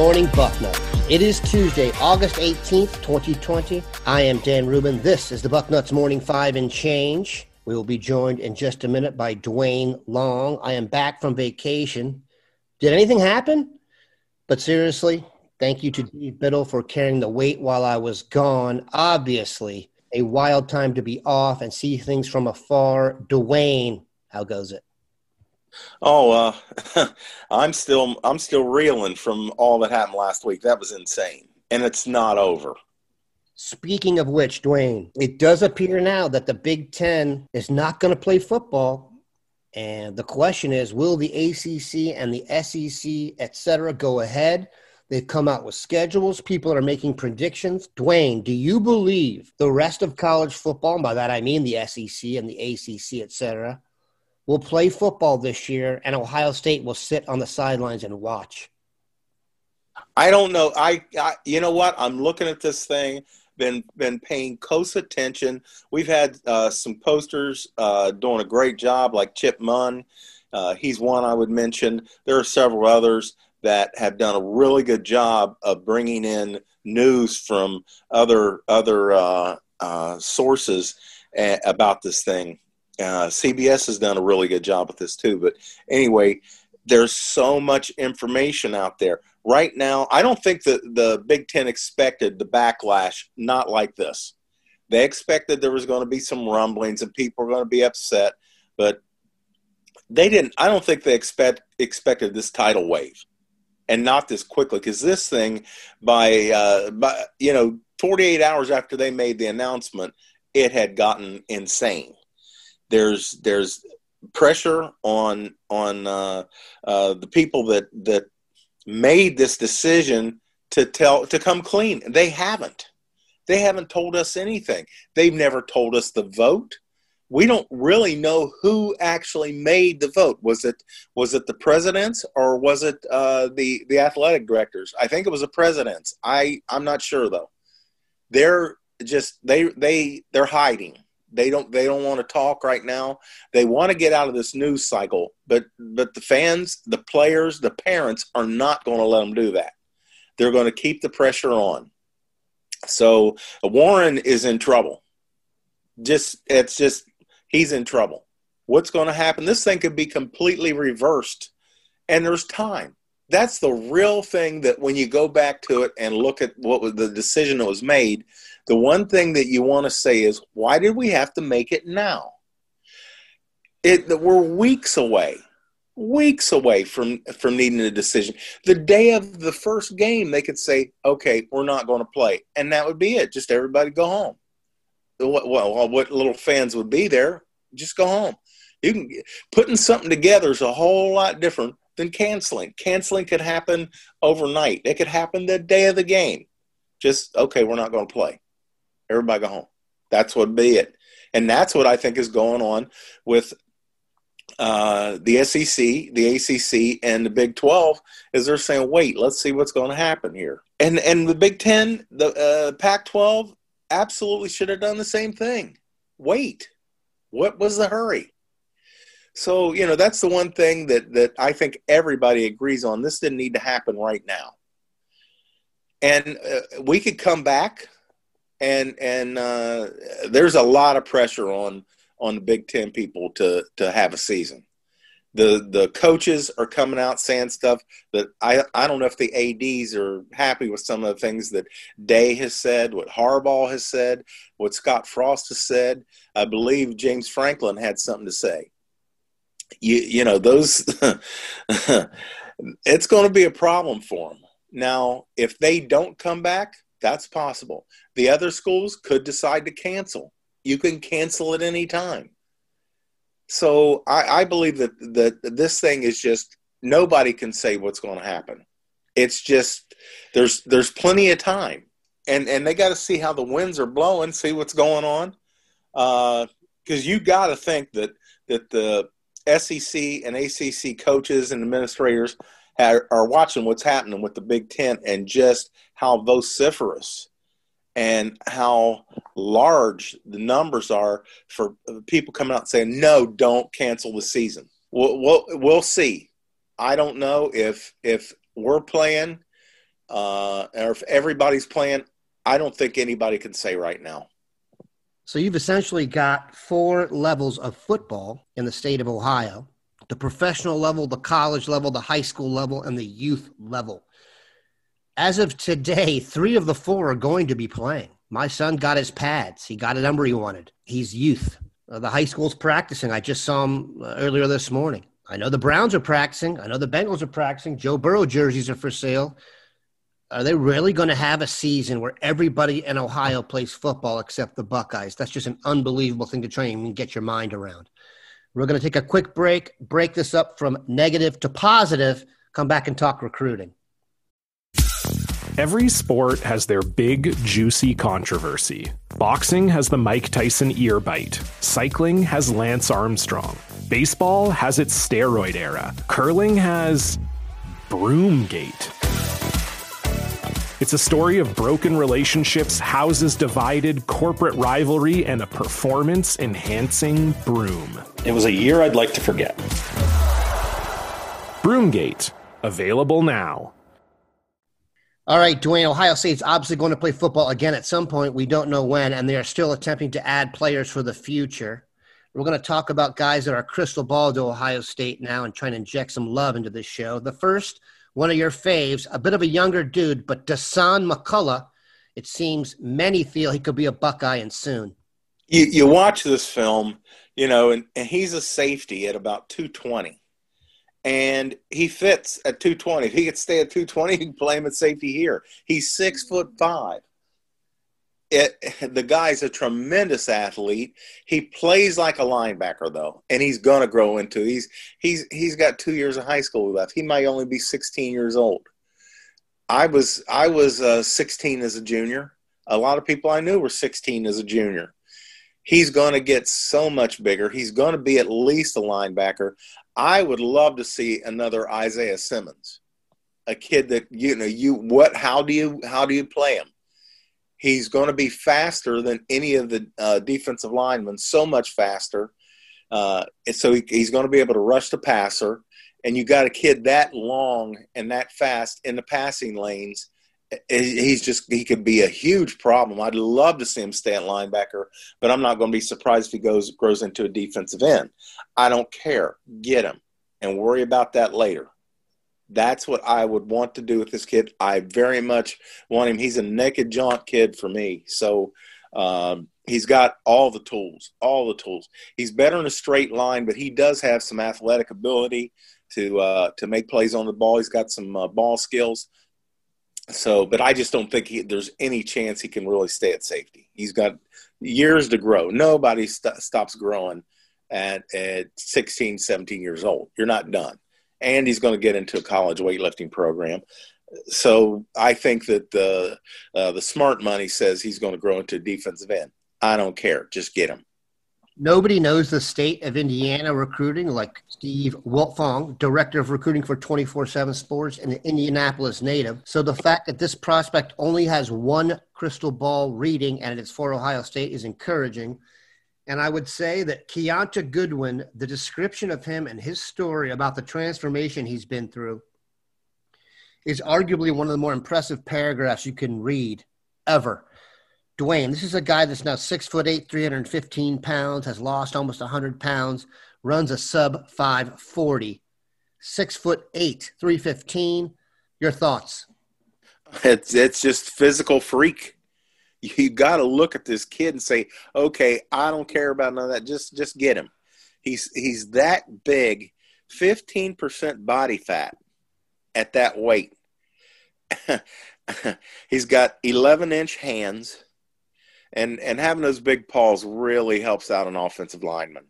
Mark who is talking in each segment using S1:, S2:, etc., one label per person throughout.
S1: Morning, Bucknuts. It is Tuesday, August 18th, 2020. I am Dan Rubin. This is the Bucknuts Morning Five and Change. We will be joined in just a minute by Duane Long. I am back from vacation. Did anything happen? But seriously, thank you to Dave Biddle for carrying the weight while I was gone. Obviously, a wild time to be off and see things from afar. Duane, how goes it?
S2: Oh, uh, I'm still I'm still reeling from all that happened last week. That was insane, and it's not over.
S1: Speaking of which, Duane, it does appear now that the Big Ten is not going to play football, and the question is, will the ACC and the SEC, et cetera, go ahead? They've come out with schedules. People are making predictions. Duane, do you believe the rest of college football, and by that I mean the SEC and the ACC, et cetera, will play football this year, and Ohio State will sit on the sidelines and watch?
S2: I don't know. I, I, you know what? I'm looking at this thing. Been been paying close attention. We've had uh, some posters uh, doing a great job, like Chip Munn. Uh, he's one I would mention. There are several others that have done a really good job of bringing in news from other other uh, uh, sources a- about this thing. Uh, CBS has done a really good job with this too. But anyway, there's so much information out there right now. I don't think that the Big Ten expected the backlash not like this. They expected there was going to be some rumblings and people were going to be upset, but they didn't. I don't think they expect expected this tidal wave, and not this quickly. Because this thing, by uh, by you know, 48 hours after they made the announcement, it had gotten insane there's there's pressure on on uh, uh, the people that that made this decision to tell to come clean. They haven't. They haven't told us anything. They've never told us the vote. We don't really know who actually made the vote. Was it was it the presidents or was it uh, the the athletic directors? I think it was the presidents. I I'm not sure though. They're just they they they're hiding they don't they don't want to talk right now. They want to get out of this news cycle but but the fans the players the parents are not going to let them do that. They're going to keep the pressure on. So warren is in trouble. Just it's just he's in trouble. What's going to happen? This thing could be completely reversed and there's time that's the real thing that when you go back to it and look at what was the decision that was made the one thing that you want to say is, why did we have to make it now? It we're weeks away, weeks away from from needing a decision. The day of the first game, they could say, "Okay, we're not going to play," and that would be it. Just everybody go home. Well, what little fans would be there, just go home. You can putting something together is a whole lot different than canceling. Canceling could happen overnight. It could happen the day of the game. Just okay, we're not going to play. Everybody go home. That's what be it. And that's what I think is going on with uh, the SEC, the ACC, and the Big 12 is they're saying, wait, let's see what's going to happen here. And and the Big 10, the uh, Pac 12 absolutely should have done the same thing. Wait, what was the hurry? So, you know, that's the one thing that, that I think everybody agrees on. This didn't need to happen right now. And uh, we could come back and and uh, there's a lot of pressure on on the Big Ten people to to have a season. The the coaches are coming out saying stuff that I I don't know if the ads are happy with some of the things that Day has said, what Harbaugh has said, what Scott Frost has said. I believe James Franklin had something to say. You you know those. it's going to be a problem for them. Now, if they don't come back, that's possible. The other schools could decide to cancel. You can cancel at any time. So I, I believe that that this thing is just nobody can say what's going to happen. It's just there's there's plenty of time, and and they got to see how the winds are blowing, see what's going on, because uh, you got to think that that the SEC and ACC coaches and administrators are, are watching what's happening with the Big Ten and just how vociferous and how large the numbers are for people coming out saying no don't cancel the season. We'll, we'll, we'll see. I don't know if if we're playing uh, or if everybody's playing, I don't think anybody can say right now.
S1: So you've essentially got four levels of football in the state of Ohio the professional level, the college level, the high school level, and the youth level. As of today, three of the four are going to be playing. My son got his pads. He got a number he wanted. He's youth. Uh, the high school's practicing. I just saw him uh, earlier this morning. I know the Browns are practicing. I know the Bengals are practicing. Joe Burrow jerseys are for sale. Are they really going to have a season where everybody in Ohio plays football except the Buckeyes? That's just an unbelievable thing to try and get your mind around. We're going to take a quick break, break this up from negative to positive, come back and talk recruiting.
S3: Every sport has their big, juicy controversy. Boxing has the Mike Tyson ear bite. Cycling has Lance Armstrong. Baseball has its steroid era. Curling has. Broomgate. It's a story of broken relationships, houses divided, corporate rivalry, and a performance enhancing broom.
S4: It was a year I'd like to forget.
S3: Broomgate, available now.
S1: All right, Duane, Ohio State's obviously going to play football again at some point. We don't know when, and they are still attempting to add players for the future. We're going to talk about guys that are crystal ball to Ohio State now and trying to inject some love into this show. The first one of your faves, a bit of a younger dude, but Dasan McCullough. It seems many feel he could be a Buckeye and soon.
S2: You, you watch this film, you know, and, and he's a safety at about 220. And he fits at 220. If he could stay at 220, he can play him at safety here. He's six foot five it, the guy's a tremendous athlete. He plays like a linebacker though, and he's gonna grow into. He's he's he's got two years of high school left. He might only be 16 years old. I was I was uh, 16 as a junior. A lot of people I knew were 16 as a junior. He's going to get so much bigger. He's going to be at least a linebacker. I would love to see another Isaiah Simmons, a kid that you know you what how do you how do you play him? He's going to be faster than any of the uh, defensive linemen, so much faster. Uh, and so he, he's going to be able to rush the passer. And you got a kid that long and that fast in the passing lanes. He's just he could be a huge problem. I'd love to see him stay at linebacker, but I'm not going to be surprised if he goes grows into a defensive end. I don't care. Get him and worry about that later. That's what I would want to do with this kid. I very much want him. He's a naked jaunt kid for me. So um, he's got all the tools, all the tools. He's better in a straight line, but he does have some athletic ability to uh, to make plays on the ball. He's got some uh, ball skills. So, but I just don't think he, there's any chance he can really stay at safety. He's got years to grow. Nobody st- stops growing at, at 16, 17 years old. You're not done and he's going to get into a college weightlifting program. So I think that the uh, the smart money says he's going to grow into a defensive end. I don't care, just get him.
S1: Nobody knows the state of Indiana recruiting like Steve Wiltfong, director of recruiting for 24 7 Sports and an Indianapolis native. So the fact that this prospect only has one crystal ball reading and it's for Ohio State is encouraging. And I would say that Kiyaunta Goodwin, the description of him and his story about the transformation he's been through is arguably one of the more impressive paragraphs you can read ever. Duane, this is a guy that's now six foot eight, 315 pounds, has lost almost 100 pounds, runs a sub 540. Six foot eight, 315. Your thoughts?
S2: It's, it's just physical freak you got to look at this kid and say, okay, I don't care about none of that. Just just get him. He's he's that big, fifteen percent body fat at that weight. he's got eleven inch hands, and and having those big paws really helps out an offensive lineman.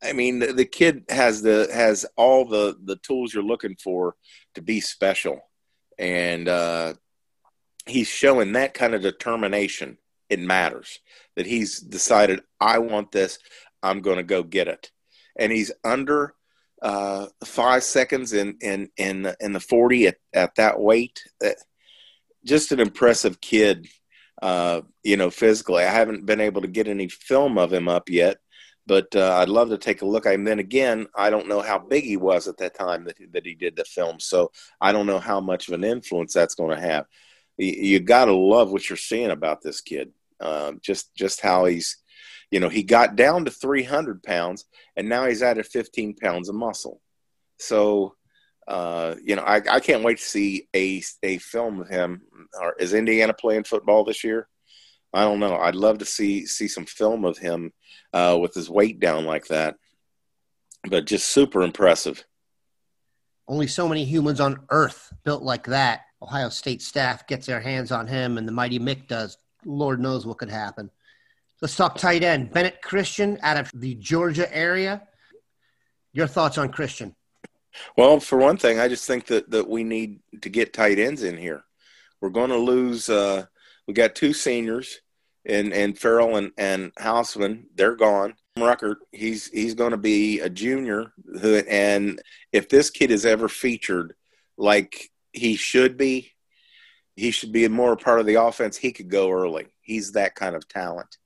S2: I mean, the, the kid has the has all the the tools you're looking for to be special, and uh, he's showing that kind of determination. It matters that he's decided, I want this. I'm going to go get it. And he's under uh, five seconds in in in in the forty at, at that weight. Uh, just an impressive kid. Uh, you know, physically, I haven't been able to get any film of him up yet, but uh, I'd love to take a look. And then again, I don't know how big he was at that time that, that he did the film, so I don't know how much of an influence that's going to have. You, got to love what you're seeing about this kid. Um, just just how he's, you know, he got down to 300 pounds, and now he's added 15 pounds of muscle. So, uh, you know, I, I can't wait to see a a film of him. Or is Indiana playing football this year? I don't know. I'd love to see see some film of him uh, with his weight down like that. But just super impressive.
S1: Only so many humans on Earth built like that. Ohio State staff gets their hands on him, and the mighty Mick does. Lord knows what could happen. Let's talk tight end. Bennett Christian out of the Georgia area. Your thoughts on Christian?
S2: Well, for one thing, I just think that, that we need to get tight ends in here. We're going to lose uh, – we got two seniors, and and Farrell and and Hausmann. They're gone. Ruckert, he's he's going to be a junior. Who and if this kid is ever featured like he should be, he should be more a part of the offense. He could go early. He's that kind of talent.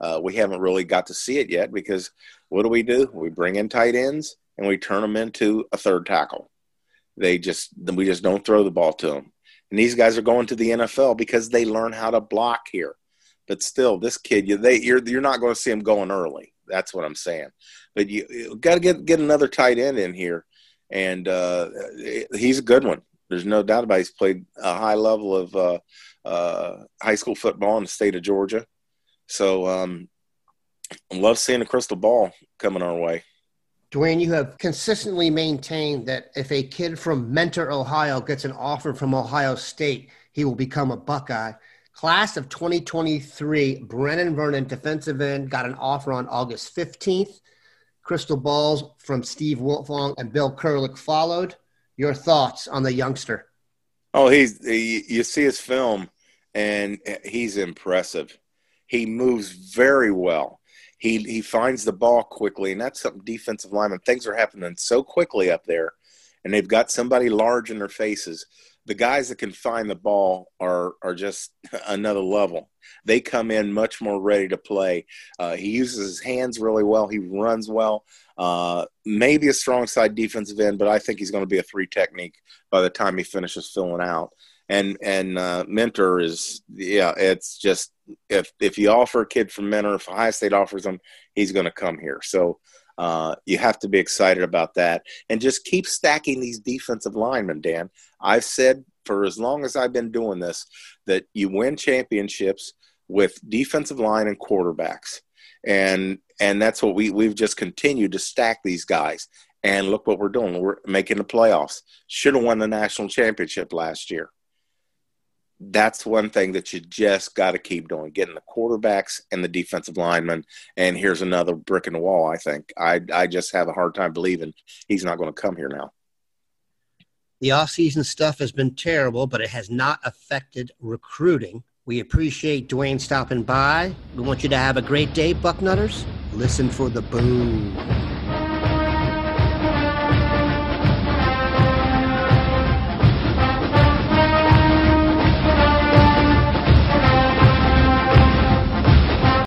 S2: Uh, we haven't really got to see it yet because what do we do? We bring in tight ends and we turn them into a third tackle. They just we just don't throw the ball to them. And these guys are going to the NFL because they learn how to block here. But still, this kid, you they you're you're not going to see him going early. That's what I'm saying. But you, you got to get get another tight end in here, and uh, he's a good one. There's no doubt about it. He's played a high level of uh, uh, high school football in the state of Georgia. So um, I love seeing a crystal ball coming our way.
S1: Duane, you have consistently maintained that if a kid from Mentor, Ohio gets an offer from Ohio State, he will become a Buckeye. Class of 2023, Brennan Vernon, defensive end, got an offer on August 15th. Crystal balls from Steve Wiltfong and Bill Kurelic followed. Your thoughts on the youngster?
S2: Oh, he's he, you see his film, and he's impressive. He moves very well he he finds the ball quickly, and that's something defensive lineman. Things are happening so quickly up there, and they've got somebody large in their faces. The guys that can find the ball are are just another level. They come in much more ready to play. Uh, he uses his hands really well. He runs well. Uh, maybe a strong side defensive end, but I think he's going to be a three technique by the time he finishes filling out and and uh, mentor is yeah it's just if if you offer a kid from mentor if ohio state offers him he's going to come here so uh, you have to be excited about that. And just keep stacking these defensive linemen dan. I've said for as long as i've been doing this that you win championships with defensive line and quarterbacks. And and that's what we we've just continued to stack these guys. And look what we're doing. We're making the playoffs. Should have won the national championship last year that's one thing that you just got to keep doing getting the quarterbacks and the defensive linemen and here's another brick in the wall i think. I i just have a hard time believing he's not going to come here now.
S1: The off-season stuff has been terrible but it has not affected recruiting. We appreciate Duane stopping by. We want you to have a great day bucknutters. Listen for the boom